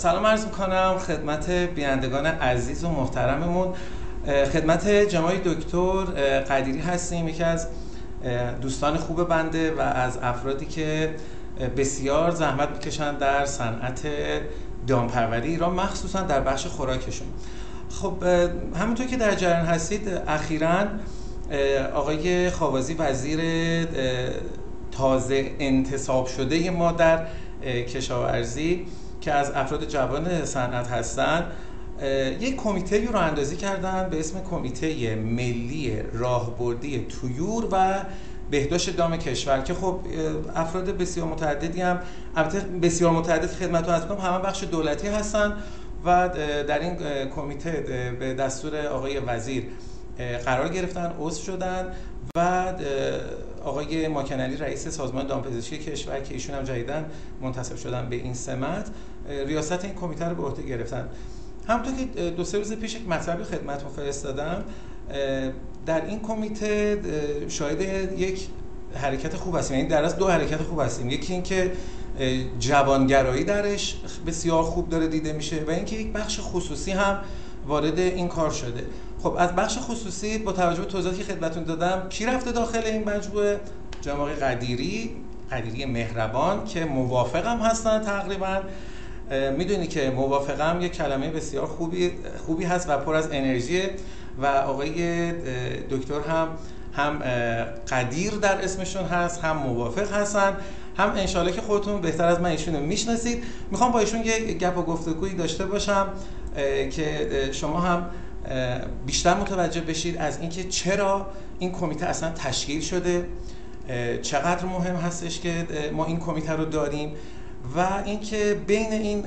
سلام عرض می‌کنم خدمت بینندگان عزیز و محترممون. خدمت جناب دکتر قدیری هستیم یکی از دوستان خوب بنده و از افرادی که بسیار زحمت می‌کشند در صنعت دامپروری ایران مخصوصا در بخش خوراکشون. خب همونطور که در جریان هستید اخیرا آقای خوابازی وزیر تازه انتصاب شده ما در کشاورزی. که از افراد جوان صنعت هستند یک کمیته رو اندازی کردن به اسم کمیته ملی راهبردی تویور و بهداشت دام کشور که خب افراد بسیار متعددی هم البته بسیار متعدد خدمت از کنم همه بخش دولتی هستن و در این کمیته به دستور آقای وزیر قرار گرفتن عضو شدن و آقای ماکنلی رئیس سازمان دامپزشکی کشور که ایشون هم جدیدن منتصب شدن به این سمت. ریاست این کمیته رو به عهده گرفتن. همونطور که دو سه روز پیش یک مطلبی خدمتتون فرستادم در این کمیته شاهد یک حرکت خوب هستیم. یعنی در از دو حرکت خوب هستیم. یکی اینکه جوانگرایی درش بسیار خوب داره دیده میشه و اینکه یک بخش خصوصی هم وارد این کار شده. خب از بخش خصوصی با توجه به توضیحاتی که خدمتتون دادم کی رفته داخل این مجموعه؟ جناب قدیری قدیری مهربان که موافقم هستن تقریبا. می‌دونی که موافقم یک کلمه بسیار خوبی خوبی هست و پر از انرژی. و آقای دکتر هم هم قدیر در اسمشون هست هم موافق هستن هم انشالله که خودتون بهتر از من ایشون رو می‌شناسید. می‌خوام با ایشون یه گپ و گفتگویی داشته باشم که شما هم بیشتر متوجه بشید از اینکه چرا این کمیته اصلا تشکیل شده. چقدر مهم هستش که ما این کمیته رو داریم. و اینکه بین این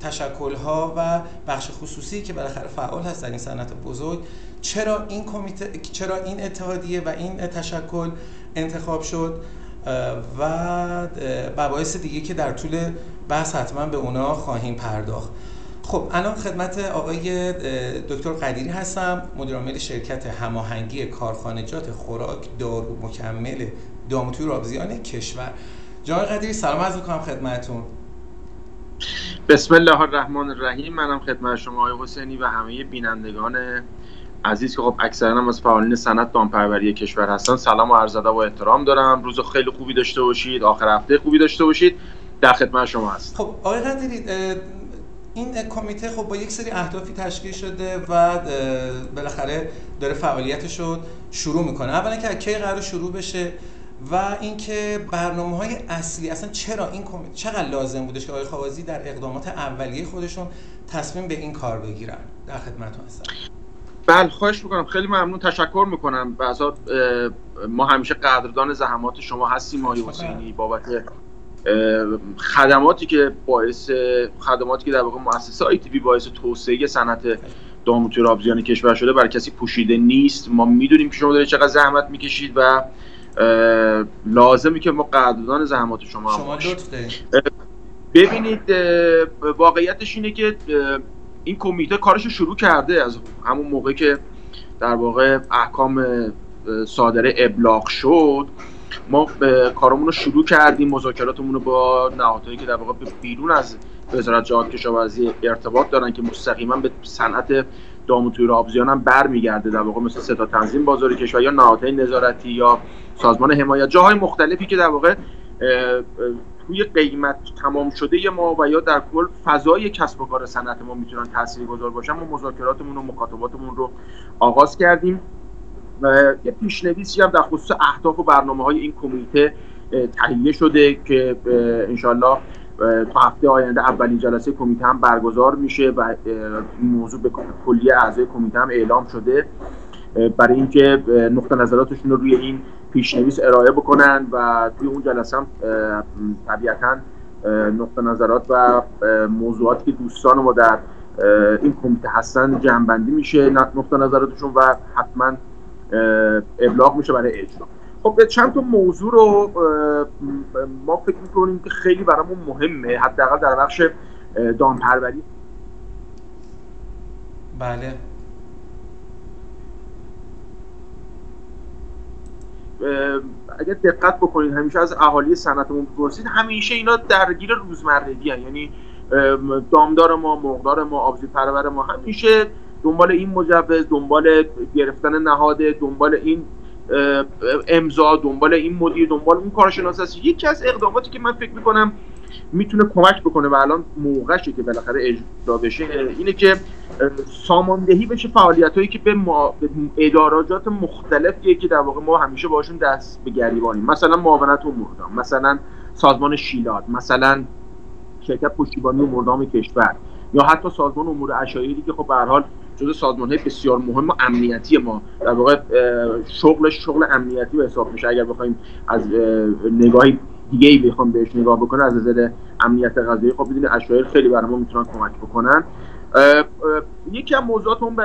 تشکل ها و بخش خصوصی که بالاخره فعال هست در این صنعت بزرگ چرا این کمیته چرا این اتحادیه و این تشکل انتخاب شد و مباحث دیگه که در طول بحث حتما به اونا خواهیم پرداخت. خب الان خدمت آقای دکتر قدیری هستم مدیر عامل شرکت هماهنگی کارخانجات خوراک دارو مکمل دامتوی رابزیان کشور. جناب قدیری سلام عرض می‌کنم خدمتتون. بسم الله الرحمن الرحیم. منم خدمت شما آقای حسینی و همه بینندگان عزیز که خب اکثرا هم از فعالین صنعت دامپروری کشور هستن. سلام و عرض و احترام دارم. روز خیلی خوبی داشته باشید. آخر هفته خوبی داشته باشید. در خدمت شما هست خب آقای قدیری این کمیته خب با یک سری اهدافی تشکیل شده و بالاخره داره فعالیتش رو شروع می‌کنه. اولا که کی قرار شروع بشه؟ و اینکه برنامه های اصلی اصلا چرا این کمیته چقدر لازم بودش که آقای خوازی در اقدامات اولیه خودشون تصمیم به این کار بگیرن؟ در خدمتتون هستم. بله خواهش می‌کنم. خیلی ممنون. تشکر می‌کنم. بعضا ما همیشه قدردان زحمات شما هستیم آقای حسینی بابت خدماتی که باعث خدماتی که در واقع مؤسسه آی تی باعث توسعه صنعت داموتور آبزیان کشور شده برای کسی پوشیده نیست. ما می‌دونیم که شما دارید چقدر زحمت می‌کشید و لازمی که ما قدردان زحمات شما هم شما ببینید واقعیتش اینه که این کمیته کارش شروع کرده از همون موقع که در واقع احکام صادره ابلاغ شد. ما کارمون رو شروع کردیم مذاکراتمون رو با نهادهایی که در واقع بیرون از وزارت جهاد کشاورزی ارتباط دارن که مستقیما به صنعت دام و تویر آبزیان هم برمیگرده در واقع مثل ستا تنظیم بازار کشور یا نهادهای نظارتی یا سازمان حمایت. جاهای مختلفی که در واقع توی قیمت تمام شده ما و یا در کل فضای کسب و کار صنعت ما می‌تونن تاثیرگذار باشن ما مذاکراتمون و مکاتباتمون رو آغاز کردیم. یه پیشنویسی هم در خصوص اهداف و برنامه های این کمیته تهیه شده که انشالله تا هفته آینده اولین جلسه کمیته هم برگزار میشه و این موضوع به کلیه اعضای کمیته هم اعلام شده. برای اینکه نقطه نظراتشون رو روی این پیشنویس ارائه بکنن و توی اون جلسه هم طبیعتا نقطه نظرات و موضوعاتی که دوستان ما در این کمیته هستن جمعبندی میشه نقطه نظراتشون و حتما ابلاغ میشه برای اجرا. خب چند تا موضوع رو ما فکر می‌کنیم که خیلی برامون مهمه حداقل در بخش دامپروری بله اگر دقت بکنید همیشه از اهالی صنعتمون بپرسید همیشه اینا درگیر روزمرگی هن. یعنی دامدار ما مقدار ما آبزی پرور ما همیشه دنبال این مجوز دنبال گرفتن نهاده دنبال این امضا دنبال این مدیر دنبال این کارشناس هست یکی از اقداماتی که من فکر می‌کنم می‌تونه کمک بکنه و الان موقعشه که بالاخره اجرا بشه اینه که ساماندهی بشه فعالیت هایی که به, ما... اداراجات مختلفیه که در واقع ما همیشه باشون دست به گریبانیم. مثلا معاونت و مثلا سازمان شیلات مثلا شرکت پشتیبانی و کشور یا حتی سازمان امور اشایری که خب به حال جزء سازمان های بسیار مهم و امنیتی ما. در واقع شغلش شغل امنیتی به حساب میشه. اگر بخوایم از نگاهی دیگه ای بخوام بهش نگاه بکنه از نظر امنیت غذایی خب بدونید اشایر خیلی برای ما می‌تونن کمک بکنن. یکی از موضوعات اون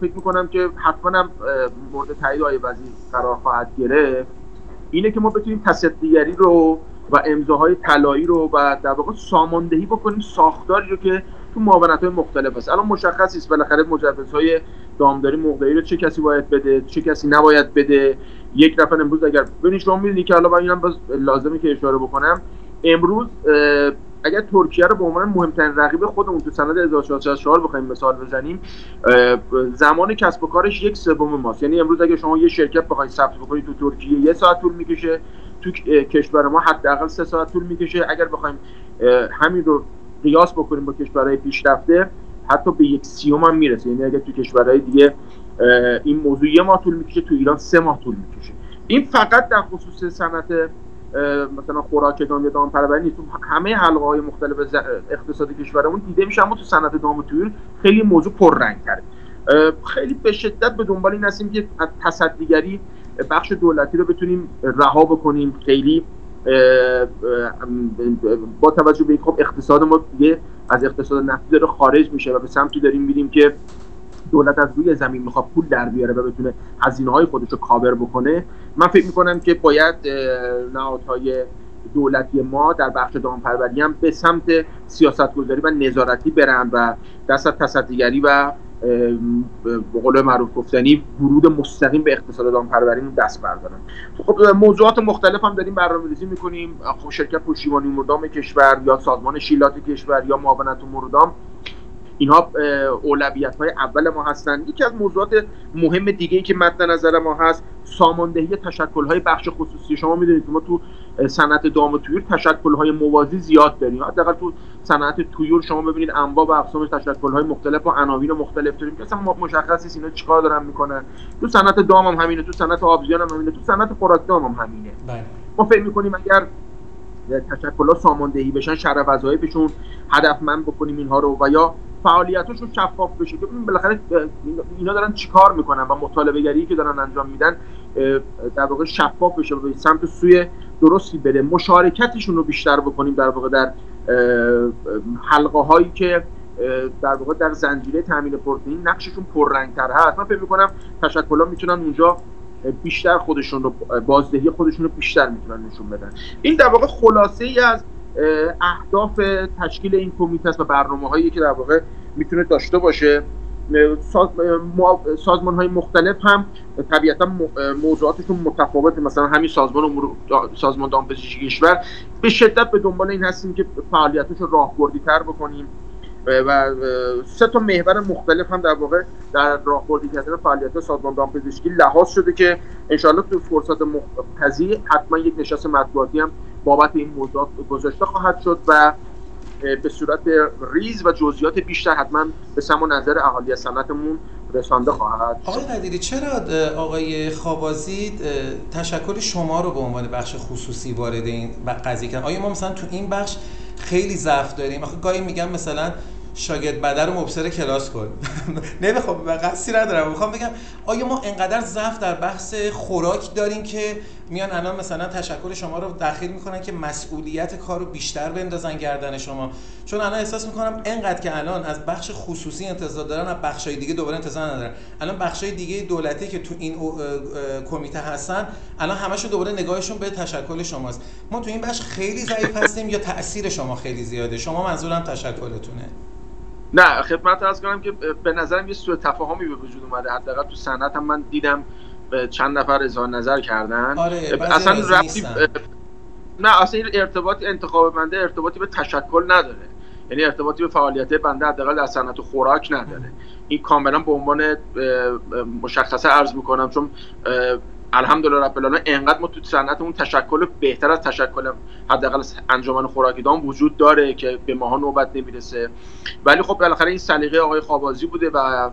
فکر می‌کنم که حتما هم مورد تایید های وزیر قرار خواهد گرفت اینه که ما بتونیم تصدیگری رو و امضاهای طلایی رو و در واقع ساماندهی بکنیم ساختاری رو که تو معاونت های مختلف هست الان مشخص است بالاخره مجوزهای دامداری مقداری رو چه کسی باید بده چه کسی نباید بده. یک نفر امروز اگر ببینید شما می‌دونید که حالا اینم لازمه که اشاره بکنم. امروز اگر ترکیه رو به عنوان مهمترین رقیب خودمون تو سند 1464 بخوایم مثال بزنیم زمان کسب و کارش یک سوم ماست. یعنی امروز اگه شما یه شرکت بخواید ثبت بکنید تو ترکیه یه ساعت طول می‌کشه تو کشور ما حداقل سه ساعت طول می‌کشه. اگر بخوایم همین رو قیاس بکنیم با کشورهای پیشرفته حتی به یک سیوم هم می‌رسه. یعنی اگر تو کشورهای دیگه این موضوع یه ماه طول می‌کشه تو ایران سه ماه طول می‌کشه. این فقط در خصوص صنعت مثلا خوراک دام یا دام پروری نیست. همه حلقه های مختلف اقتصادی کشورمون دیده میشه اما تو صنعت دام تویر خیلی موضوع پررنگ کرد خیلی به شدت به دنبال این هستیم که تصدیگری بخش دولتی رو بتونیم رها بکنیم. خیلی با توجه به خب اقتصاد ما دیگه از اقتصاد نفتی داره خارج میشه و به سمتی داریم میریم که دولت از روی زمین می‌خواد پول در بیاره و بتونه هزینه های خودش رو کاور بکنه من فکر می‌کنم که باید نهادهای دولتی ما در بخش دامپروری هم به سمت سیاست گذاری و نظارتی برن و دست تصدیگری و به قول معروف گفتنی ورود مستقیم به اقتصاد دامپروری دست بردارن. خب موضوعات مختلف هم داریم برنامه‌ریزی می‌کنیم. خب شرکت پشتیبانی مردام کشور یا سازمان شیلات کشور یا معاونت مردام اینها اولویت های اول ما هستن. یکی از موضوعات مهم دیگه ای که مد نظر ما هست ساماندهی تشکل های بخش خصوصی. شما می‌دونید که ما تو صنعت دام و تویور تشکل های موازی زیاد داریم. حداقل تو صنعت تویور شما ببینید انواع و اقسام تشکل های مختلف و عناوین مختلف داریم. که اصلا مشخص نیست اینا چیکار دارن می‌کنن. تو صنعت دام هم همینه تو صنعت آبزیان هم همینه تو صنعت خوراک دام هم همینه. بله. ما فکر می‌کنیم اگر تشکل ها ساماندهی بشن شرف وظایفشون هدفمند بکنیم اینها رو. و یا فعالیتاشون شفاف بشه. که بالاخره اینا دارن چیکار می‌کنن و مطالبه گری که دارن انجام میدن در واقع شفاف بشه و به سمت سوی درستی بره. مشارکتشون رو بیشتر بکنیم در واقع در حلقه هایی که در واقع در زنجیره تامین پروتئین نقششون پررنگتر هست. من فکر می‌کنم تشکلها می‌تونن اونجا بیشتر خودشون رو بازدهی خودشون رو بیشتر می‌تونن نشون بدن. این در واقع خلاصه ای از اهداف تشکیل این کمیته است و برنامه هایی که در واقع می‌تونه داشته باشه. سازمان های مختلف هم طبیعتا موضوعاتشون متفاوته. مثلا همین سازمان امور سازمان دامپزشکی کشور به شدت به دنبال این هستیم که فعالیتش رو راهبردی تر بکنیم و سه تا محور مختلف هم در واقع در راهبردی کردن فعالیت سازمان دامپزشکی لحاظ شده که انشاءالله تو فرصت پذیر حتما یک نشست مطبوعاتی هم بابت این موضوعات گذاشته خواهد شد و به صورت ریز و جزئیات بیشتر حتما به سم نظر اهالی صنعتمون رسانده خواهد آقای قدیری چرا آقای خوابازی تشکل شما رو به عنوان بخش خصوصی وارد این قضیه کردن؟ آیا ما مثلا تو این بخش خیلی ضعف داریم؟ آخه گاهی میگم مثلا شاگرد بدر رو مبصر کلاس کن. نمی‌خوام قصدی ندارم. می‌خوام بگم آیا ما انقدر ضعف در بحث خوراک داریم که میان الان مثلا تشکر شما رو داخل می‌کنن که مسئولیت کار رو بیشتر بندازن گردن شما. چون الان احساس می‌کنم انقدر که الان از بخش خصوصی انتظار دارن از بخشای دیگه دوباره انتظار ندارن. الان بخشای دیگه دولتی که تو این کمیته هستن الان همشون دوباره نگاهشون به تشکل شماست. ما تو این بخش خیلی ضعیف هستیم یا تاثیر شما خیلی زیاده؟ شما منظورم تشکلتونه. نه خدمت از کنم که به نظرم یه سوء تفاهمی به وجود اومده. حداقل تو صنعت هم من دیدم چند نفر اظهار نظر کردن. آره اصلا ربطی نه اصلا ارتباطی انتخاب بنده ارتباطی به تشکل نداره. یعنی ارتباطی به فعالیت بنده حداقل در صنعت خوراک نداره. این کاملا به عنوان مشخصه عرض می‌کنم چون الحمدلله رب العالمین انقدر ما تو صنعتمون تشکل بهتر از تشکل حداقل انجمن خوراکیدان وجود داره که به ماها نوبت نمی‌رسه. ولی خب بالاخره این سلیقه آقای خوابازی بوده و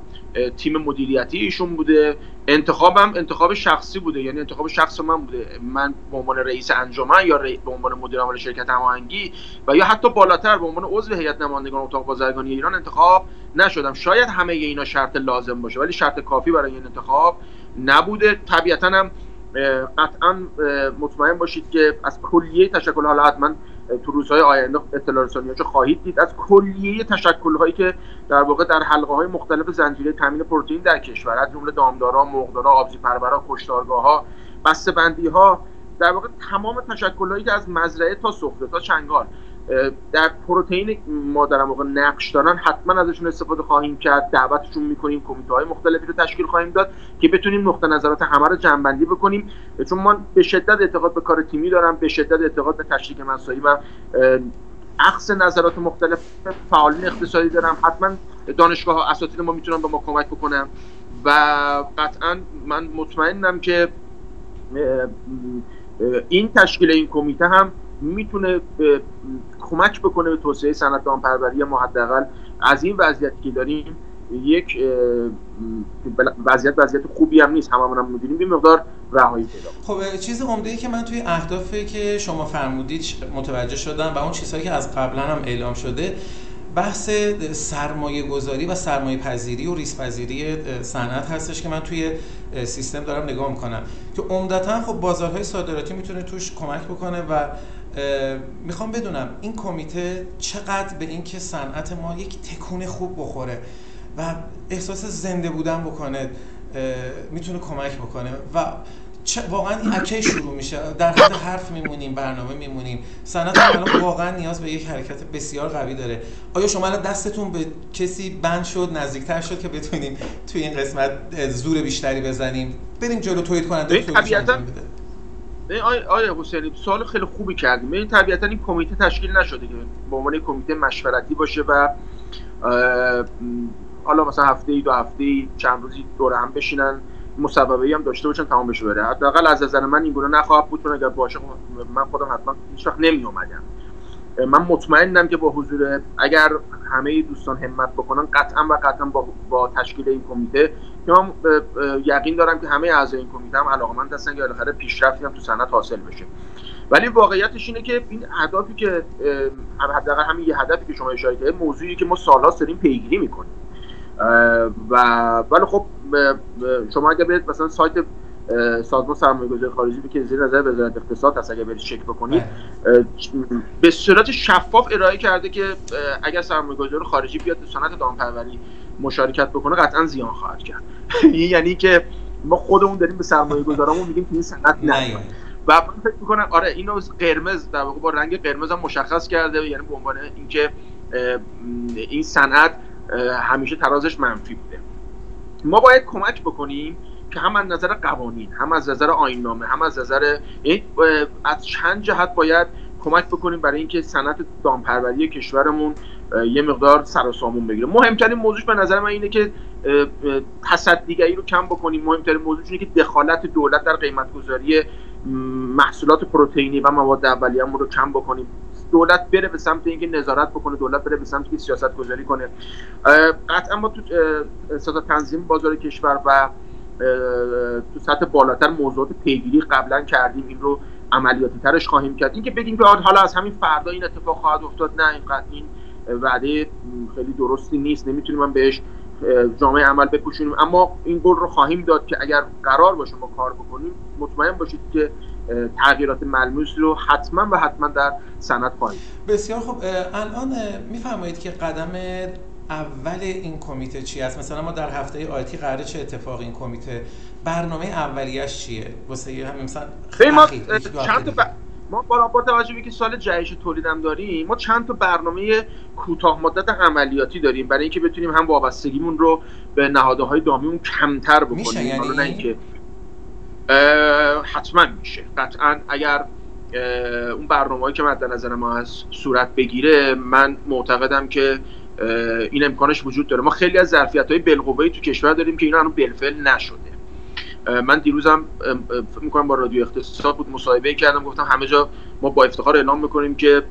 تیم مدیریتی ایشون بوده. انتخابم انتخاب شخصی بوده یعنی انتخاب شخص من بوده. من به عنوان رئیس انجمن یا به عنوان مدیر عامل شرکت هماهنگی و یا حتی بالاتر به عنوان عضو هیئت نمایندگان اتاق بازرگانی ایران انتخاب نشدم. شاید همه اینا شرط لازم باشه ولی شرط کافی برای این انتخاب نبوده. طبیعتا هم قطعا مطمئن باشید که از کلیه تشکل حالا حتما تو روزهای آینده اطلاع رسانی خواهید دید. از کلیه تشکل هایی که در واقع در حلقه های مختلف زنجیره تامین پروتئین در کشور از جمله دامدارا، مرغدارا، آبزی پرورا، کشتارگاه ها، بسته بندی ها در واقع تمام تشکل هایی که از مزرعه تا سفره تا چنگال. در پروتئین ما در واقع نقش دارن حتما ازشون استفاده خواهیم کرد دعوتشون می‌کنیم کمیته های مختلفی رو تشکیل خواهیم داد که بتونیم نقطه نظرات همه رو جمعبندی بکنیم. چون من به شدت اعتقاد به کار تیمی دارم به شدت اعتقاد به تشریک مسایی و عکس نظرات مختلف فعالین اقتصادی دارم. حتما دانشگاه ها اساتید ما می‌تونن به ما کمک بکنم و قطعا من مطمئنم که این تشکیل این کمیته هم می‌تونه کمک بکنه به توسعه صنعت دامپروری ما حداقل از این وضعیتی که داریم یک وضعیت وضعیت خوبی هم نیست هممون هم می‌دونیم یه مقدار رهایی پیدا خب چیز عمده ای که من توی اهدافی که شما فرمودید متوجه شدم و اون چیزهایی که از قبلا هم اعلام شده بحث سرمایه گذاری و سرمایه پذیری و ریس پذیری صنعت هستش که من توی سیستم دارم نگاه می‌کنم. که عمدتا خب بازارهای صادراتی می‌تونه توش کمک بکنه و می‌خوام بدونم این کمیته چقدر به اینکه صنعت ما یک تکون خوب بخوره و احساس زنده بودن بکنه می‌تونه کمک بکنه و واقعا این اکی شروع میشه. در حد حرف میمونیم برنامه میمونیم. صنعت الان واقعا نیاز به یک حرکت بسیار قوی داره. آیا شما الان دستتون به کسی بند شد نزدیکتر شد که بتونیم توی این قسمت زور بیشتری بزنیم؟ بریم جلو تولید کننده طبیعتا آیا حسینی سوال خیلی خوبی کردیم این طبیعتا این کمیته تشکیل نشده که به عنوان کمیته مشورتی باشه و حالا مثلا هفته ای دو هفته ای چند روزی دور هم بشینن مسببه هم داشته باشن تمام بشه بره. حداقل از نظر من این گونه نخواهد بود اگر باشه خب من خودم حتما هیچ وقت نمی اومدم من مطمئنم که با حضور اگر همه دوستان همت بکنن قطعا و قطعا با, با تشکیل این کمیته که من یقین دارم که همه اعضای این کمیته هم علاقمند هستن که بالاخره پیشرفتی هم تو صنعت حاصل بشه. ولی واقعیتش اینه که این هدفی که حداقل همین یه هدفی که شما اشاره کردید موضوعی که ما سالها داریم پیگیری می‌کنیم. و ولی خب شما اگر برید مثلا سایت سازمان سرمایه گذاری خارجی که زیر نظر وزارت اقتصاد هست اگر برید چک بکنید. به صورت شفاف ارائه کرده که اگر سرمایه گذاری خارجی بیاد تو صنعت دامپروری مشارکت بکنه قطعا زیان خواهد کرد. یعنی که ما خودمون داریم به سرمایه گذارامون میگیم که این صنعت نه. و من فکر می‌کنم آره اینو قرمز در واقع با رنگ قرمز هم مشخص کرده یعنی به عنوان اینکه این صنعت همیشه ترازش منفی بوده. ما باید کمک بکنیم که هم از نظر قوانین هم از نظر آینامه هم از نظر از چند جهت باید کمک بکنیم برای اینکه صنعت دامپروری کشورمون یه مقدار سر و سامون بگیره. مهمترین موضوعش به نظر من اینه که تصدیگری رو کم بکنیم. مهمترین موضوعش اینه که دخالت دولت در قیمت گذاری محصولات پروتئینی و مواد اولیه‌مون رو کم بکنیم. دولت بره به سمت اینکه نظارت بکنه دولت بره به سمت اینکه سیاست گذاری کنه قطعا ما تو سطح تنظیم بازار کشور و تو سطح بالاتر موضوعات پیگیری قبلا کردیم این رو عملیاتی ترش خواهیم کرد. اینکه بگیم که حالا از همین فردا این اتفاق خواهد افتاد نه اینقدر این وعده خیلی درستی نیست نمی‌تونیم من بهش جامعه عمل بپوشونیم. اما این گل رو خواهیم داد که اگر قرار باشه ما کار بکنیم مطمئن باشید که تغییرات ملموس رو حتما و حتما در سند خواهیم. بسیار خوب. الان میفرمایید که قدم اول این کمیته چی است؟ مثلا ما در هفته آتی قراره چه اتفاق این کمیته برنامه اولیش چیه؟ واسه همین مثلا ما چند تا ما با, توجه به که سال جهش تولیدم داریم ما چند تا برنامه کوتاه مدت عملیاتی داریم برای اینکه بتونیم هم وابستگیمون رو به نهادهای دامیمون کمتر بکنیم. میشه یعنی؟ نه اینکه حتما میشه. قطعا اگر اون برنامه‌ای که مد نظر ما از صورت بگیره من معتقدم که این امکانش وجود داره. ما خیلی از ظرفیت های بالقوه‌ای تو کشور داریم که اینا هنوز بالفعل نشده. من دیروزم فکر می‌کنم با رادیو اقتصاد بود مصاحبه کردم گفتم همه جا ما با افتخار اعلام می‌کنیم که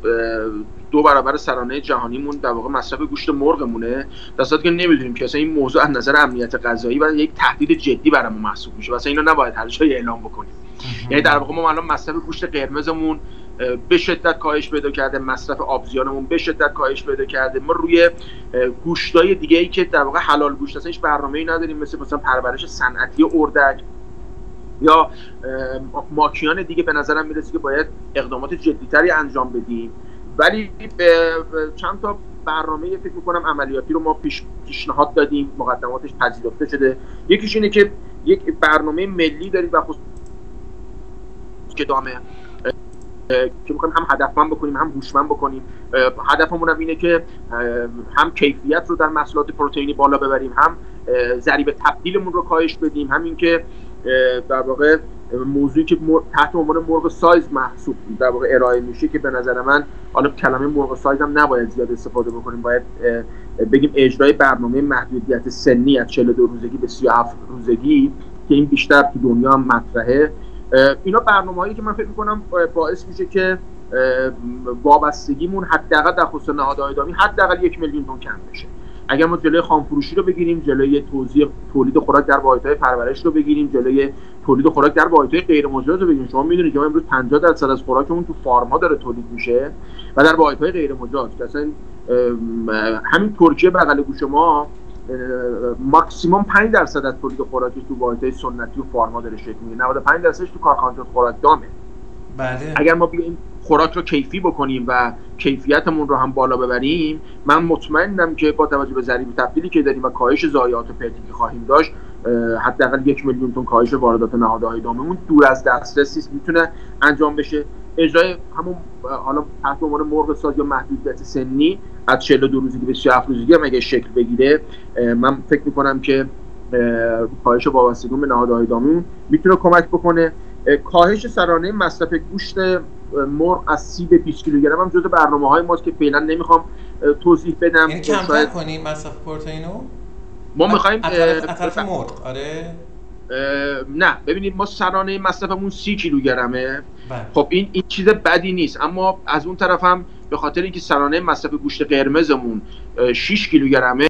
دو برابر سرانه جهانیمون در واقع مصرف گوشت مرغمونه. در که نمی‌دونیم که اصلا این موضوع از نظر امنیت غذایی و یک تهدید جدی برامون محسوب میشه واسه اینو نباید هر جای اعلام بکنیم. یعنی در واقع ما الان مصرف گوشت قرمزمون به شدت کاهش پیدا کرده مصرف آبزیانمون به شدت کاهش پیدا کرده. ما روی گوشتای دیگه ای که در واقع حلال گوشت هست هیچ برنامه‌ای نداریم. مثل مثلا پرورش صنعتی اردک یا ماکیان دیگه به نظرم می‌رسه که باید اقدامات جدیتری انجام بدیم. ولی چند تا برنامه فکر می‌کنم عملیاتی رو ما پیش پیشنهاد دادیم. مقدماتش پذیرفته شده. یکیش اینه که یک برنامه ملی داریم و خصوص که دامه. که می‌خوایم هم هدفمند بکنیم هم هوشمند بکنیم. هدفمون هم اینه که هم کیفیت رو در محصولات پروتئینی بالا ببریم هم ضریب تبدیلمون رو کاهش بدیم همین که در واقع موضوعی که تحت عنوان مرغ سایز محسوب در واقع ارائه میشه که به نظر من حالا کلمه مرغ سایز هم نباید زیاد استفاده بکنیم. باید بگیم اجرای برنامه محدودیت سنی از 42 روزگی به 37 روزگی که این بیشتر تو دنیا هم مطرحه. اینا برنامه هایی که من فکر می‌کنم باعث میشه که وابستگیمون حداقل در خصوص نهادهای دامی حداقل یک میلیون تن کم بشه. اگر ما جلوی خامفروشی رو بگیریم جلوی توزیع تولید خوراک در واحدهای پرورش رو بگیریم جلوی تولید خوراک در واحدهای غیر مجاز رو بگیریم. شما می‌دونید که ما امروز 50 درصد از خوراکمون تو فارم ها داره تولید میشه و در واحدهای غیر مجاز. مثلا همین ترکیه بغل گوش ما ماکسیموم 5 درصد از تولید خوراک تو واحدهای سنتی و فارما داره شکل می‌گیره. 95 درصدش تو کارخانجات خوراک دامه. بله. اگر ما بیایم خوراک رو کیفی بکنیم و کیفیتمون رو هم بالا ببریم من مطمئنم که با توجه به ضریب تبدیلی که داریم و کاهش ضایعات پرتی که خواهیم داشت حداقل یک میلیون تن کاهش واردات نهادهای داممون دور از دسترس می‌تونه انجام بشه. اجرای همون حالا تحت عنوان مرغ ساز یا محدودیت سنی از 42 روزگی به 37 روزگی هم اگه شکل بگیره من فکر می‌کنم که کاهش وابستگی به نهادهای داممون می‌تونه کمک بکنه. کاهش سرانه مصرف گوشت مرغ از 30 به 20 کیلوگرم هم جزو برنامه های ماست که فعلا نمی‌خوام توضیح بدم. یعنی کمتر کنیم مصرف پروتئینو؟ ما می‌خوایم طرف مرغ آره. نه ببینید ما سرانه مصرفمون 30 کیلوگرمه بله. خب این این چیز بدی نیست. اما از اون طرف هم به خاطر اینکه سرانه مصرف گوشت قرمزمون 6 کیلوگرمه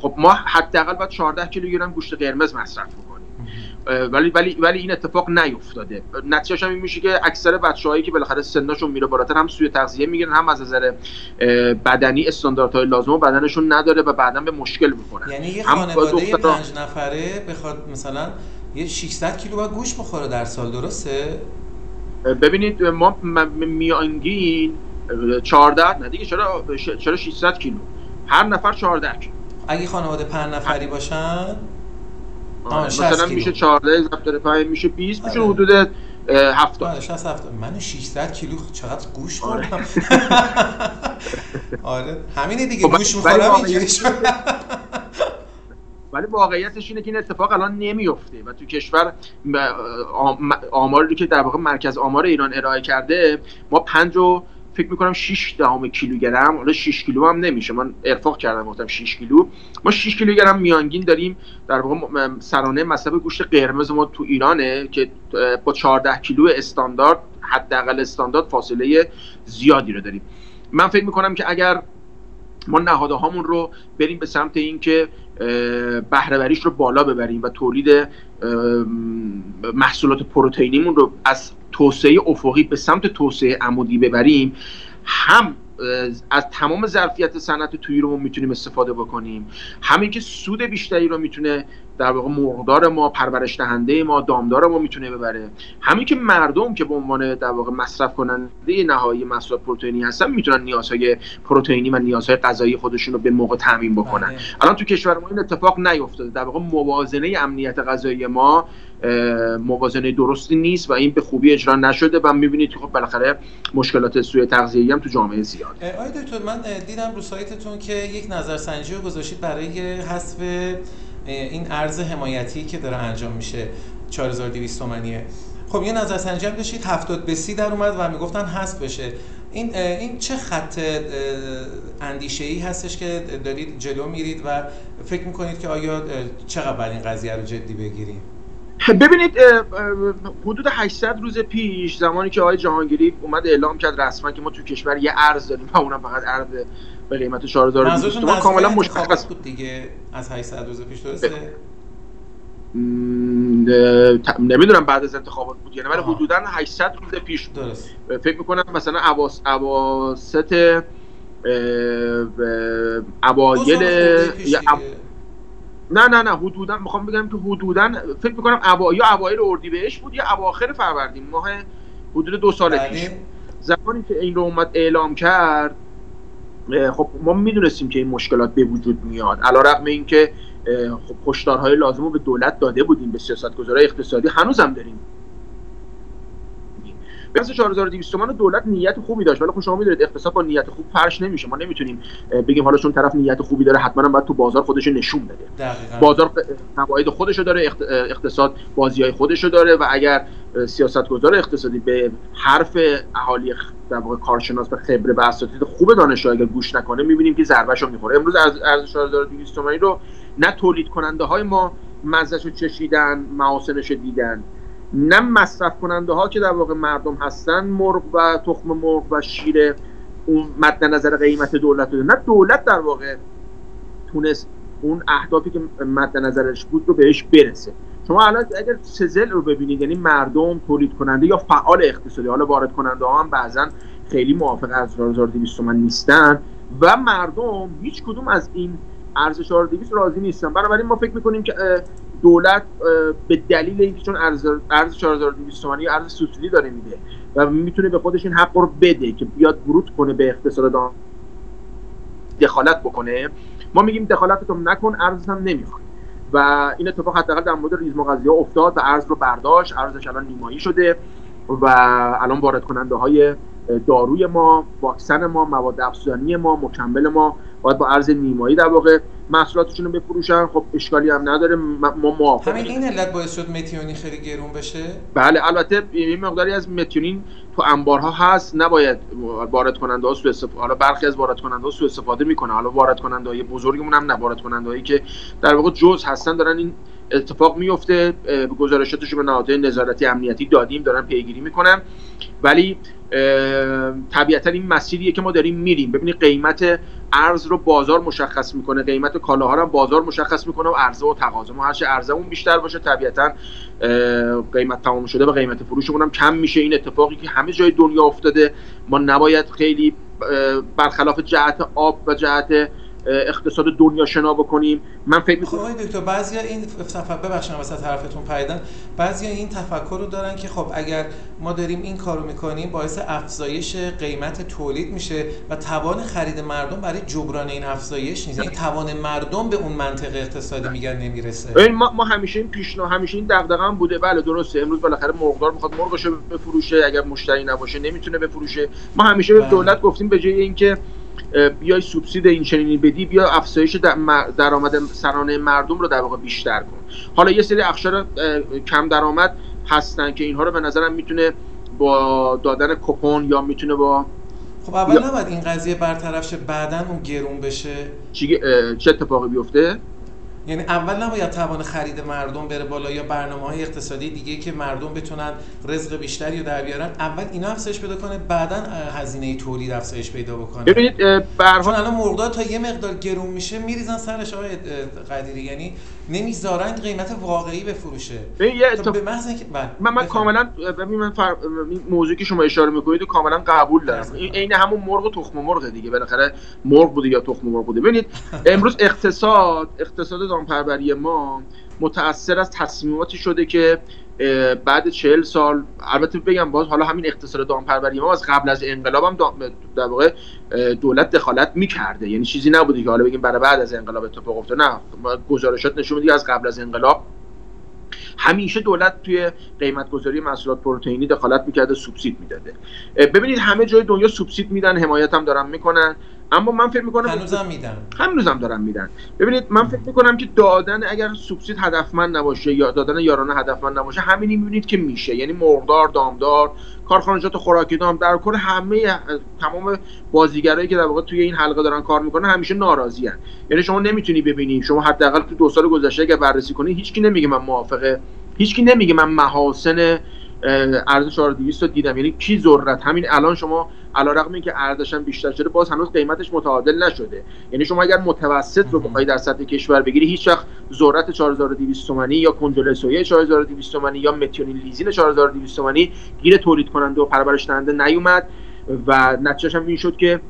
خب ما حداقل باید 14 کیلوگرم گوشت قرمز مصرف بکنیم. ولی ولی ولی این اتفاق نیفتاده. نتیجهش هم این میشه که اکثر بچه‌هایی که بالاخره سنشون میره بالاتر هم سوی تغذیه می‌گیرن هم از نظر بدنی استانداردهای لازم و بدنشون نداره و بعدا به مشکل می‌خورن. یعنی یه خانواده پنج نفره بخواد مثلا یه 600 کیلو با گوش بخوره در سال درسته؟ ببینید ما میانگین 14 نه دیگه چرا چرا 600 کیلو؟ هر نفر 14 کیلو. اگه خانواده پنج نفری باشن؟ مثلا میشه 14 ضرب در 5 میشه 20 میشه حدود 70 60 70 من 600 کیلو چقدر گوش خوردم. آره. همینه دیگه گوش می‌خورم اینجوری ولی واقعیتش اینه که این اتفاق الان نمیفته و تو کشور آماری که در واقع مرکز آمار ایران ارائه کرده ما 5 و فکر می‌کنم 6 دهم کیلوگرم حالا 6 کیلو هم نمیشه. من ارفاق کردم گفتم 6 کیلو. ما 6 کیلوگرم میانگین داریم. در واقع سرانه مصرف گوشت قرمز ما تو ایرانه که با 14 کیلو استاندارد حداقل استاندارد فاصله زیادی رو داریم. من فکر می‌کنم که اگر ما نهاده هامون رو بریم به سمت اینکه بهره رو بالا ببریم و تولید محصولات پروتئینیمون رو از توسعه افقی به سمت توسعه عمودی ببریم هم از تمام ظرفیت صنعت توی رو می‌تونیم استفاده بکنیم همین که سود بیشتری رو می‌تونه در واقع مرغدار ما پرورش دهنده ما دامدار ما می‌تونه ببره. همین که مردم که به عنوان در واقع مصرف کننده نهایی محصولات پروتئینی هستن می‌تونن نیازهای پروتئینی و نیازهای غذایی خودشون رو به موقع تامین بکنن. بله. الان تو کشور ما این اتفاق نیفتاده. در واقع موازنه امنیت غذایی ما موازنه درستی نیست و این به خوبی اجرا نشده و می‌بینید خب بالاخره مشکلات سوی تغذیه‌ای هم تو جامعه زیاد آقای دکتر من دیدم رو سایتتون که یک نظرسنجی رو گذاشتید برای حذف این ارز حمایتی که داره انجام میشه 4200 تومانیه. خب یه نظرسنجی هم داشتید 70 به 30 در اومد و می‌گفتن هست بشه. این این چه خط اندیشه ای هستش که دارید جلو میرید و فکر می‌کنید که آیا چقدر این قضیه رو جدی بگیریم؟ ببینید حدود 800 روز پیش زمانی که آقای جهانگیری اومد اعلام کرد رسما که ما تو کشور یه ارز داریم و اونم فقط ارز به قیمت 4200 تومان کاملا مشخص بود دیگه از 800 روز پیش درسته؟ نمی‌دونم بعد از انتخابات بود یعنی ولی حدودا 800 روز پیش بود. درست. فکر می‌کنم مثلا عواس اواسط اوایل نه نه نه حدودا می‌خوام بگم که حدودا فکر می‌کنم اوا... یا اوایل اردیبهشت بود یا اواخر فروردین ماه حدود دو سال پیش. زمانی که این رو اومد اعلام کرد خب ما می‌دونستیم که این مشکلات به وجود میاد. علا رقم این که خب هشدارهای لازم رو به دولت داده بودیم به سیاستگزارهای اقتصادی هنوزم داریم بحث 4200 تومان دولت نیت خوبی داشت. ولی خب شما می‌دونید اقتصاد با نیت خوب پرش نمیشه. ما نمی‌تونیم بگیم حالا چون طرف نیت خوبی داره حتما باید تو بازار خودش نشون بده. دقیقا. بازار فواید خودش داره اقتصاد بازی های خودش داره و اگر سیاستگزار اقتصادی به حرف اهالی در واقع کارشناس به خبره و اساتید خوب دانشگاه اگر گوش نکنه می‌بینیم که ضربهشو می‌خوره. امروز ارز 4200 تومانی رو نه تولید کننده های ما مزهش رو چشیدن محاسنش دیدن. نه مصرف کننده ها که در واقع مردم هستن مرغ و تخم مرغ و شیر اون مد نظر قیمت دولت نه دولت در واقع تونست اون اهدافی که مد نظرش بود رو بهش برسه. شما الان اگر سزل رو ببینید یعنی مردم تولید کننده یا فعال اقتصادی حالا وارد کننده ها هم بعضا خیلی موافق از 4200 تومن نیستن و مردم هیچ کدوم از این ارز 4200 راضی نیستن. بنابراین ما فکر می‌کنیم که دولت به دلیل اینکه چون ارز ارز 4200 تومانی ارز سوسیدی داره میده و می‌تونه به خودش این حق رو بده که بیاد ورود کنه به اقتصاد دخالت بکنه ما میگیم دخالتتون نکن ارز هم نمی‌خواد و این اتفاق حداقل در مورد ریز افتاد و ارز رو برداشت ارزش الان نیمایی شده و الان وارد کننده های داروی ما واکسن ما مواد افزودنی ما مکمل ما باید با ارز نیمایی در واقع محصولاتشون رو بفروشن. خب اشکالی هم نداره. ما موافق همین این علت باعث شد متیونین خیلی گرون بشه؟ بله البته این مقداری از متیونین تو انبارها هست. نباید وارد کننده ها سوء استفاده حالا برخی از وارد کننده ها سوء استفاده می‌کنه حالا وارد کننده های بزرگمون هم نه وارد کننده هایی که در واقع جز هستن دارن این اتفاق میفته گزارشاتش به نهادهای نظارتی امنیتی دادیم دارن پیگیری می‌کنن. ولی طبیعتا این مسیریه که ما داریم میریم. ببینید قیمت ارز رو بازار مشخص می‌کنه قیمت کالاها رو بازار مشخص می‌کنه و عرضه و تقاضا. ما هرچه عرضمون بیشتر باشه طبیعتا قیمت تمام شده و قیمت فروشمون هم کم میشه. این اتفاقی که همه جای دنیا افتاده. ما نباید خیلی برخلاف جهت آب و جهت اقتصاد دنیا شنا بکنیم. من فکر می‌کنم خب دکتر بعضیا این تفکر ببخشید واسه طرفتون پیدن بعضیا این تفکر رو دارن که خب اگر ما داریم این کارو می‌کنیم باعث افزایش قیمت تولید میشه و توان خرید مردم برای جبران این افزایش نیست. این توان مردم به اون منطقه اقتصادی میگن نمی‌رسه. ما ما همیشه این پیشنو همیشه این دغدغه هم بوده. بله درسته. امروز بالاخره مرغدار می‌خواد مرغش بفروشه. اگر مشتری نباشه نمی‌تونه بفروشه. ما همیشه به بله. دولت گفتیم به جای اینکه بیای سوبسید این چنینی بدی بیا افزایش درآمد سرانه مردم رو در واقع بیشتر کن. حالا یه سری اخشار کم درآمد هستن که اینها رو به نظرم می‌تونه با دادن کپون یا می‌تونه با خب اول یا... نباید این قضیه برطرف شه بعدا اون گرون بشه. چه اتفاقی بیفته؟ یعنی اول نباید توان خرید مردم بره بالا یا برنامه های اقتصادی دیگه که مردم بتونن رزق بیشتری رو در بیارن اول اینا افزایش پیدا کنه بعدا هزینه تولید افزایش پیدا بکنه. ببینید چون الان مرغدار تا یه مقدار گرون میشه میریزن سرش آقای قدیری. یعنی نمی‌ذارن قیمت واقعی بفروشه. یه به محض اینکه بله، من من کاملا ببین من فر... موضوعی که شما اشاره می‌کنید کاملا قبول دارم. این عین همون مرغ و تخم مرغ دیگه. بالاخره مرغ بوده یا تخم مرغ بوده. ببینید امروز اقتصاد اقتصاد دامپروری ما متاثر از تصمیماتی شده که بعد چهل سال البته بگم باز حالا همین اقتصاد دامپروری ما از قبل از انقلاب هم در واقع دولت دخالت می‌کرده. یعنی چیزی نبوده که حالا بگیم برای بعد از انقلاب اتفاق افتاده نه گزارشات نشون میده از قبل از انقلاب همیشه دولت توی قیمت گذاری محصولات پروتئینی دخالت می‌کرده سوبسید می‌داده. ببینید همه جای دنیا سوبسید میدن حمایت هم دارن می‌کنن. اما من فکر می‌کنم هنوزم میدن. هنوزم دارم میدن. ببینید من فکر می‌کنم که دادن اگر سوبسید هدفمند نباشه یا دادن یارانه هدفمند نباشه همینی می‌بینید که میشه. یعنی مرغدار دامدار کارخانجات خوراکی دام در کل همه تمام بازیگرایی که در واقع توی این حلقه دارن کار می‌کنن همیشه ناراضی هن. یعنی شما نمی‌تونی ببینی. شما حداقل تو دو سال گذشته اگر بررسی کنی هیچکی نمیگه من موافقه. هیچکی نمیگه من محاسن ارز 4200 رو دیدم. یعنی کی ذرت؟ همین الان شما علیرغم اینکه ارزش هم بیشتر شده باز هنوز قیمتش متعادل نشده. یعنی شما اگر متوسط رو بخوای در سطح کشور بگیری هیچ وقت ذرت 4200 تومانی یا کنجل سویه 4200 تومانی یا متیونین لیزین 4200 تومانی گیر تولید کننده و پرورش دهنده نیومد و نتیجهش هم این شد که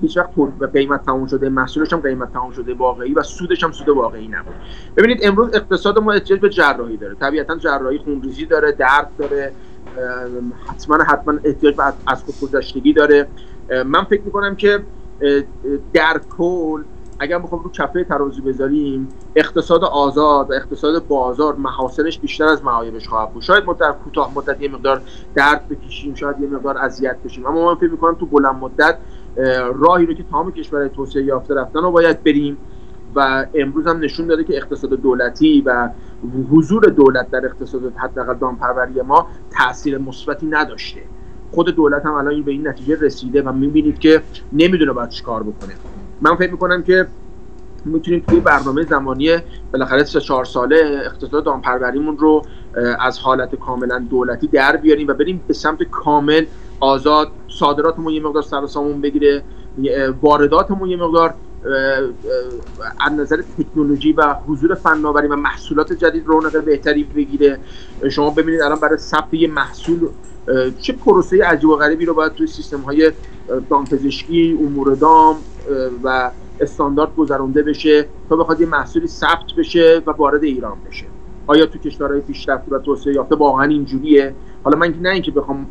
هیچ وقت قیمت تموم شده محصولش هم قیمت تموم شده واقعی و سودش هم سود واقعی نبود. ببینید امروز اقتصاد ما احتیاج به جراحی داره. طبیعتا جراحی خونریزی داره درد داره حتما حتما احتیاج به از خودگذشتگی داره. من فکر می‌کنم که در کل اگر بخوام رو کفه ترازی بذاریم اقتصاد آزاد و اقتصاد بازار محاسنش بیشتر از معایبش خواهد بود. شاید ما در کوتاه مدت یه مقدار درد بکشیم شاید یه مقدار اذیت بشیم. اما من فکر می‌کنم تو بلند مدت راهی رو که تمام کشورهای توسعه یافته رفتن رو باید بریم و امروز هم نشون داده که اقتصاد دولتی و حضور دولت در اقتصاد حداقل دامپروری ما تاثیر مثبتی نداشته. خود دولت هم الان به این نتیجه رسیده و می‌بینید که نمی‌دونه باید کار بکنه. من فکر می‌کنم که می‌تونیم توی برنامه زمانی بالاخره سه چهار ساله اقتصاد دامپروریمون رو از حالت کاملا دولتی در بیاریم و بریم به سمت کامل آزاد صادراتمون یه مقدار سر سامون بگیره وارداتمون یه مقدار از نظر تکنولوژی و حضور فناوری و محصولات جدید رونق بهتری بگیره. شما ببینید الان برای ثبت یه محصول چه پروسه عجیب و غریبی رو باید توی سیستم های دامپزشکی امور دام و استاندارد گذرونده بشه تا بخواد یه محصولی ثبت بشه و وارد ایران بشه. آیا تو کشورهای پیشرفته و توسعه یافته واقعا اینجوریه؟ حالا من نه اینکه بخوام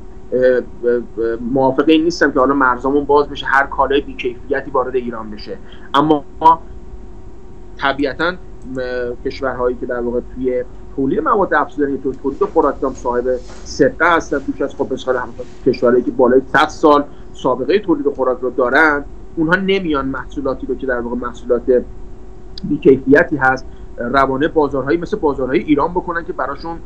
موافق این نیستم که حالا مرزامون باز بشه هر کالای بیکیفیتی وارد ایران بشه. اما طبیعتا کشورهایی که در واقع توی تولید مواد افزودنی تو تولید خوراکدام صاحب سقه هستن بیش از خب مثال کشورهایی که بالای 100 سال سابقه تولید خوراک رو دارن اونها نمیان محصولاتی رو که در واقع محصولات بیکیفیتی هست روانه بازارهایی مثل بازارهای ایران بکنن که براشون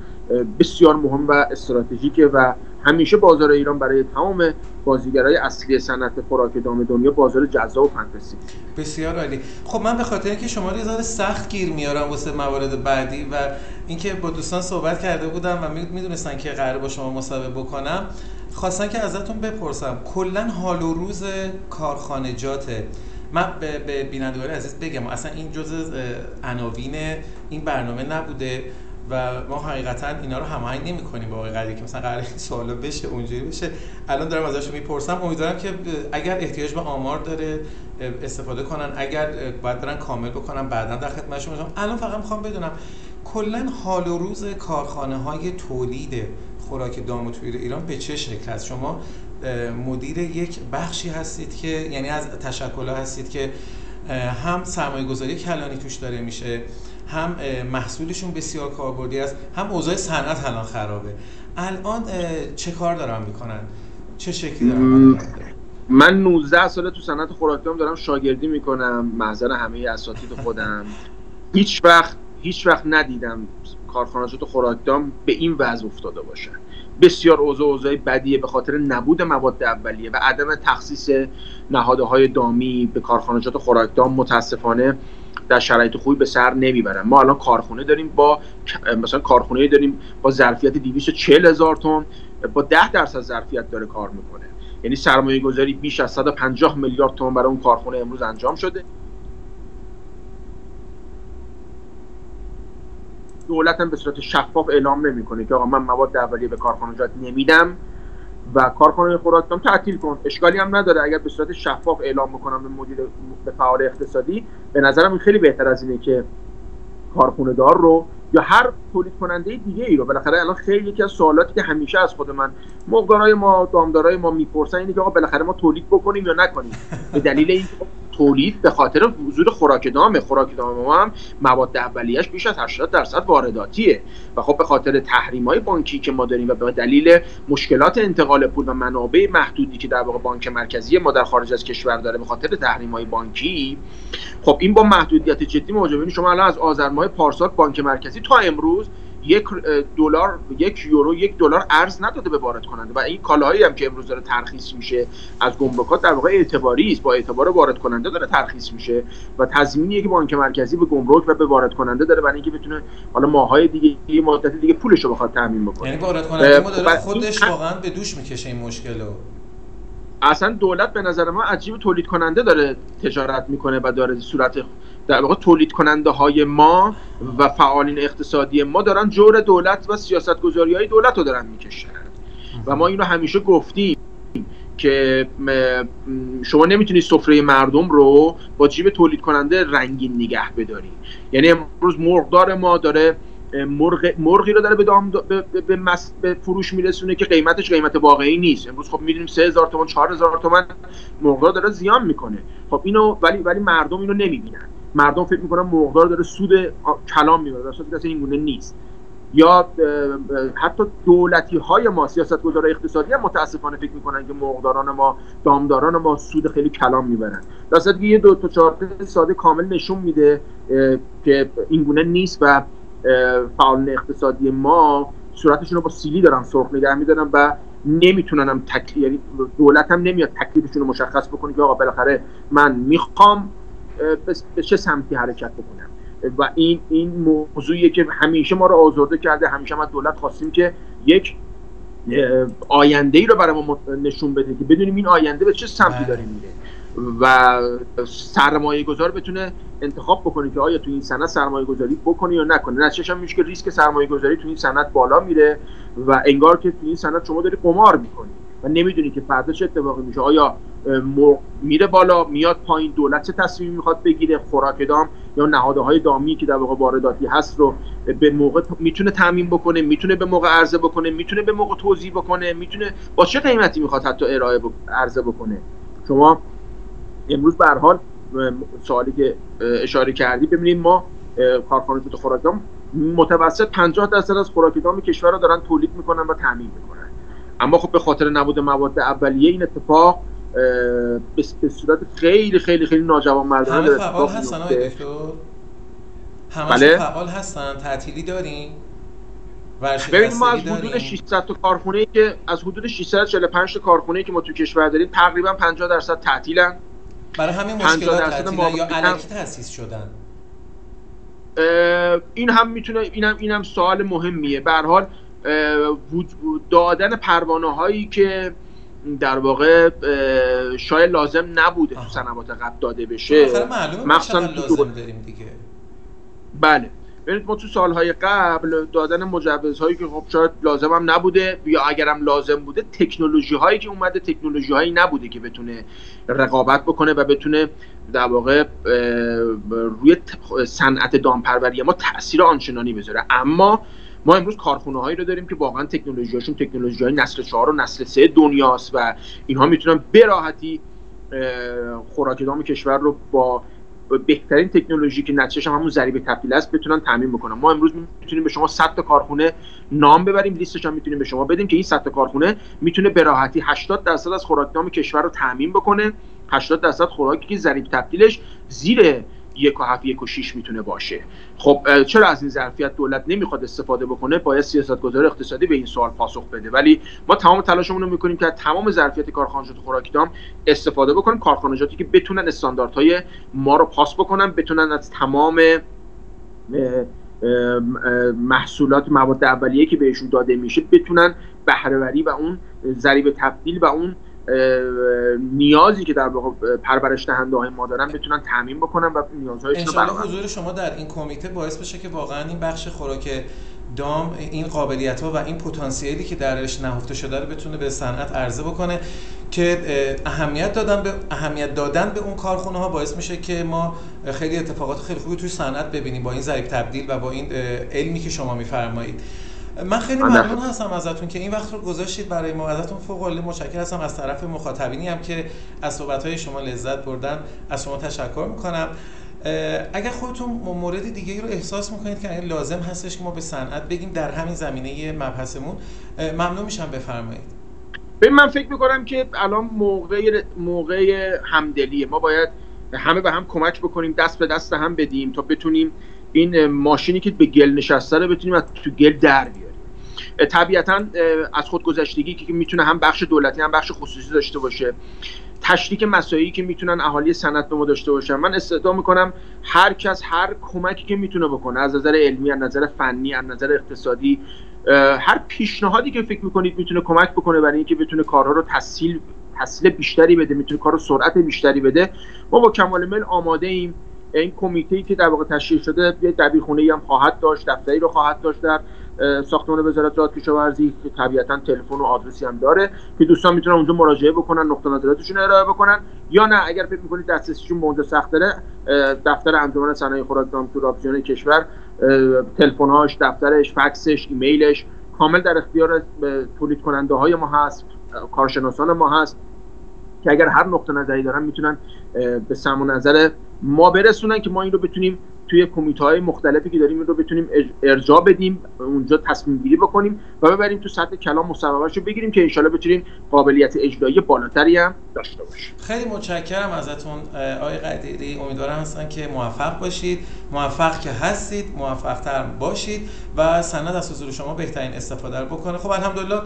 بسیار مهم و استراتژیکه و همیشه بازار ایران برای تمام بازیگرای اصلی صنعت خوراک دام دنیا بازار جذاب و فانتزی. بسیار عالی. خب من به خاطر اینکه شما رو سخت گیر میارم واسه موارد بعدی و اینکه با دوستان صحبت کرده بودم و می‌دونستن که قرار با شما مصاحبه بکنم خواستن که ازتون بپرسم کلا حال و روز من به بینندگان عزیز بگم اصلا این جزء عناوین این برنامه نبوده. و ما حقیقتا اینا رو هماهنگ نمی کنیم با آقای که مثلا قرار سوالا بشه اونجوری بشه. الان دارم ازش می‌پرسم. امیدوارم که اگر احتیاج به آمار داره استفاده کنن. اگر باید برن کامل بکنن بعدا در خدمتشون باشم الان فقط می‌خوام بدونم کلا حال و روز کارخانه های تولید خوراک دام توی ایران به چه شکل هست شما مدیر یک بخشی هستید که یعنی از تشکل هستید که هم سرمایه گذاری کلانی توش داره میشه هم محصولشون بسیار کاربردی است هم اوضاع صنعت الان خرابه. الان چه کار دارن می‌کنن؟ چه شکلی دارن من 19 ساله تو صنعت خوراکدام دارم شاگردی می‌کنم محضر همه اساتید خودم. هیچ وقت هیچ وقت ندیدم کارخانجات خوراکدام به این وضع افتاده باشن. بسیار اوضاع اوضاع بدیه به خاطر نبود مواد اولیه و عدم تخصیص نهادهای دامی به کارخانجات خوراکدام متاسفانه در شرایط خوبی به سر نمی‌برن. ما الان کارخونه داریم با مثلا کارخونه داریم با ظرفیت 240 هزار تن با 10 درصد ظرفیت داره کار می‌کنه. یعنی سرمایه گذاری بیش از 150 میلیارد تومان برای اون کارخونه امروز انجام شده. دولت هم به صورت شفاف اعلام نمی‌کنه که آقا من مواد اولیه به کارخانجات نمیدم. و کارخانه خوراکدام تعطیل کن. اشکالی هم نداره. اگر به صورت شفاف اعلام بکنم به مدیر به فعال اقتصادی به نظرم این خیلی بهتر از اینه که کارخونه دار رو یا هر تولید کننده دیگه ای رو. بالاخره الان خیلی یکی از سوالاتی که همیشه از خود من مقدارای ما دامدارای ما می‌پرسن اینه که آقا بالاخره ما تولید بکنیم یا نکنیم؟ به دلیل این تولید به خاطر حضور خوراک دامه. خوراک دام ما هم مواد اولیه‌اش بیش از 80 درصد وارداتیه. و خب به خاطر تحریم های بانکی که ما داریم و به دلیل مشکلات انتقال پول و منابع محدودی که در واقع بانک مرکزی ما در خارج از کشور داره به خاطر تحریم های بانکی خب این با محدودیت جدی مواجهه شما الان از آذر ماه پارسال بانک مرکزی تا امروز یک دلار یک یورو یک دلار ارز نداده به وارد کننده. و این کالاهایی هم که امروز داره ترخیص میشه از گمرکات در واقع اعتباری است. با اعتبار وارد کننده داره ترخیص میشه و تضمینی که بانک مرکزی به گمرک و به وارد کننده داره برای اینکه بتونه حالا ماهای دیگه یه مدت دیگه پولش رو بخواد تامین بکنه. یعنی وارد کننده ما داره خودش واقعا به دوش می‌کشه این مشکل رو اصلا دولت به نظر ما عجیب تولید کننده داره تجارت می‌کنه و داره صورت در واقع تولید کننده های ما و فعالین اقتصادی ما دارن جور دولت و سیاست گذاری های دولت رو دارن می‌کشن. و ما اینو همیشه گفتیم که شما نمی‌تونید سفره مردم رو با جیب تولید کننده رنگین نگه بداری یعنی امروز مرغدار ما داره مرغ مرغی رو داره به دام به, به, به فروش میرسونه که قیمتش قیمت واقعی نیست. امروز خب می‌دونیم 3000 تومان 4000 تومان مرغدار داره زیان می‌کنه. خب اینو ولی ولی مردم اینو نمی‌بینن. مردم فکر می‌کنن مرغدار داره سود کلام می‌بره. در صورتی این گونه نیست. یا حتی دولتی های ما سیاست گذار اقتصادی هم متاسفانه فکر می‌کنن که مرغداران ما دامداران ما سود خیلی کلام می‌برن. در صورتی یه دو تا چهار ساده کامل نشون میده که این گونه نیست و فعالان اقتصادی ما صورتشون رو با سیلی دارن سرخ نگه میدارن و نمی‌تونن هم تکلیف یعنی دولت هم نمیاد تکلیفشون رو مشخص بکنه که آقا بالاخره من می‌خوام به چه سمتی حرکت بکنم؟ و این این موضوعیه که همیشه ما رو آزرده کرده همیشه ما دولت خواستیم که یک آینده ای رو برای ما نشون بده که بدونیم این آینده به چه سمتی بله. داره میره. و سرمایه گذار بتونه انتخاب بکنه که آیا تو این سند سرمایه گذاری بکنه یا نکنه. نتیجهش هم میشه که ریسک سرمایه گذاری تو این سند بالا میره و انگار که تو این سند شما داری قمار می‌کنی. و نمی‌دونی که فردا چه اتفاقی میشه آیا میره بالا میاد پایین دولت چه تصمیمی می‌خواد بگیره خوراک دام یا نهاده های دامی که در واقع وارداتی هست رو به موقع می‌تونه تامین بکنه می‌تونه به موقع عرضه بکنه می‌تونه به موقع توضیح بکنه می‌تونه با چه قیمتی می‌خواد حتی ارائه عرضه بکنه؟ شما امروز به حال سوالی که اشاره کردی ببینید ما کارخانه توت خوراکدام متوسط 50 درصد از خوراکدام کشور رو دارن تولید می‌کنن و تامین می‌کنن. اما خب به خاطر نبود مواد اولیه این اتفاق به صورت خیلی خیلی خیلی ناجوان مردانه همه فعال هستن دکتر؟ همه بله؟ فعال هستن؟ تعطیلی داریم ببینید ما از حدود 600 تا کارخونه ای که از حدود 645 تا کارخونه ای که ما تو کشور داریم تقریبا 50 درصد تعطیلن. برای همین مشکلات تعطیلن یا علکی تاسیس شدن؟ این هم می‌تونه اینم اینم سوال مهمیه. به هر حال دادن پروانه هایی که در واقع شاید لازم نبوده تو سنوات قبل داده بشه. مخصوصا لازم داریم دیگه. بله. ببینید ما تو سالهای قبل دادن مجوزهایی که خب شاید لازم هم نبوده یا اگرم لازم بوده تکنولوژی هایی که اومده تکنولوژی هایی نبوده که بتونه رقابت بکنه و بتونه در واقع روی صنعت دامپروری ما تاثیر آنچنانی بذاره. اما ما امروز کارخونه هایی رو داریم که واقعا تکنولوژی هاشون تکنولوژی های نسل 4 و نسل 3 دنیاست و اینها می‌تونن به راحتی خوراک دام کشور رو با بهترین تکنولوژی که نتیجهش هم همون ضریب تبدیل است بتونن تامین بکنن. ما امروز می‌تونیم به شما 100 تا کارخونه نام ببریم لیستش هم می‌تونیم به شما بدیم که این 100 تا کارخونه می‌تونه به راحتی 80 درصد از خوراکدام کشور رو تامین بکنه. 80 درصد خوراکی که ضریب تبدیلش زیر یک و هفت یک و شیش می‌تونه باشه. خب چرا از این ظرفیت دولت نمی‌خواد استفاده بکنه؟ باید سیاستگذار اقتصادی به این سوال پاسخ بده. ولی ما تمام تلاشمون رو می‌کنیم که تمام ظرفیت کارخانجات خوراکیدام استفاده بکنیم. کارخانجاتی که بتونن استانداردهای ما رو پاس بکنن بتونن از تمام محصولات مواد اولیه که بهشون داده میشه بتونن بهرهوری و اون ضریب تبدیل و اون نیازی که در واقع پرورش دهنده های ما دارن بتونن تامین بکنن و نیازهایشون رو حضور شما در این کمیته باعث بشه که واقعا این بخش خوراک دام این قابلیت ها و این پتانسیلی که درش نهفته شده رو بتونه به صنعت عرضه بکنه که اهمیت دادن به اهمیت دادن به اون کارخونه ها باعث میشه که ما خیلی اتفاقات خیلی خوبی توی صنعت ببینیم با این ضریب تبدیل و با این علمی که شما میفرمایید. من خیلی ممنون هستم ازتون که این وقت رو گذاشتید برای ما. ازتون فوق العاده. متشکرم هستم از طرف مخاطبینی هم که از صحبت های شما لذت بردن. از شما تشکر می‌کنم. اگر خودتون مورد دیگه رو احساس می‌کنید که لازم هستش که ما به صنعت بگیم در همین زمینه مبحثمون ممنون میشم. بفرمایید. ببین من فکر می‌کنم که الان موقع موقع همدلیه. ما باید همه به هم کمک بکنیم دست به دست هم بدیم تا بتونیم این ماشینی که به گل نشسته رو بتونیم از تو گل در بیاریم. طبیعتا از خودگذشتگی که می‌تونه هم بخش دولتی هم بخش خصوصی داشته باشه. تشریک مسایی که می‌تونن اهالی صنعت به ما داشته باشن. من استعداد می‌کنم هر کس هر کمکی که می‌تونه بکنه از نظر علمی از نظر فنی از نظر اقتصادی هر پیشنهادی که فکر می‌کنید می‌تونه کمک بکنه برای اینکه بتونه کارها رو تسهیل تسهیل بیشتری بده می‌تونه کار رو سرعت بیشتری بده. ما با کمال میل آماده ایم. این کمیته که در واقع تشکیل شده یه دبیرخونه ای هم خواهد داشت دفتری رو خواهد داشت در ساختمان وزارت زراعت کشاورزی که طبیعتا تلفن و آدرسی هم داره که دوستان می‌تونن اونجا مراجعه بکنن نقطه نظراتشون ارائه بکنن یا نه اگر فکر می‌کنید دسترسیشون اونجا سخت داره دفتر انجمن صنایع خوراک تو رابطیان کشور تلفن‌هاش دفترش فکسش ایمیلش کامل در اختیار تولید کننده های ما هست کارشناسان ما هست که اگر هر نقطه نظری دارن می‌تونن به سم نظر ما برسونن که ما این رو بتونیم توی کمیته های مختلفی که داریم رو بتونیم ارجاع بدیم اونجا تصمیم گیری بکنیم و ببریم تو سطح کلام مصوبهش رو بگیریم که انشالله بتونیم قابلیت اجرایی بالاتری هم داشته باشیم. خیلی متشکرم ازتون آقای قدیری. امیدوارم هستن که موفق باشید. موفق که هستید موفق تر باشید و سند از حضور شما بهترین استفاده رو بکنه. خب الحمدلله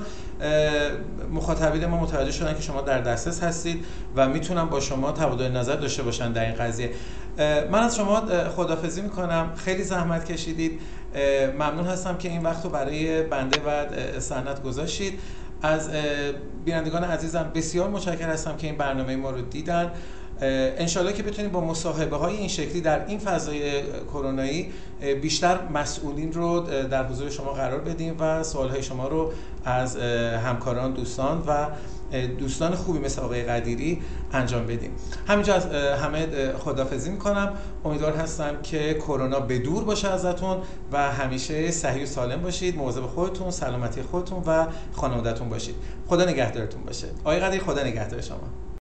مخاطبین ما متوجه شدن که شما در دسترس هستید و می‌تونن با شما تبادل نظر داشته باشن در این قضیه. من از شما خدافزی می‌کنم. خیلی زحمت کشیدید. ممنون هستم که این وقت رو برای بنده و سنت گذاشتید. از بینندگان عزیزم بسیار متشکر هستم که این برنامه ما رو دیدن. انشالله که بتونیم با مصاحبه های این شکلی در این فضای کرونایی بیشتر مسئولین رو در حضور شما قرار بدیم و سوال های شما رو از همکاران دوستان و دوستان خوبی مثل آقای قدیری انجام بدیم. همینجا از همه خدافزی می‌کنم. امیدوار هستم که کرونا به دور باشه ازتون و همیشه صحیح و سالم باشید. مواظب خودتون سلامتی خودتون و خانوادهتون باشید. خدا نگهدارتون باشه. آقای قدیری خدا نگهدار شما.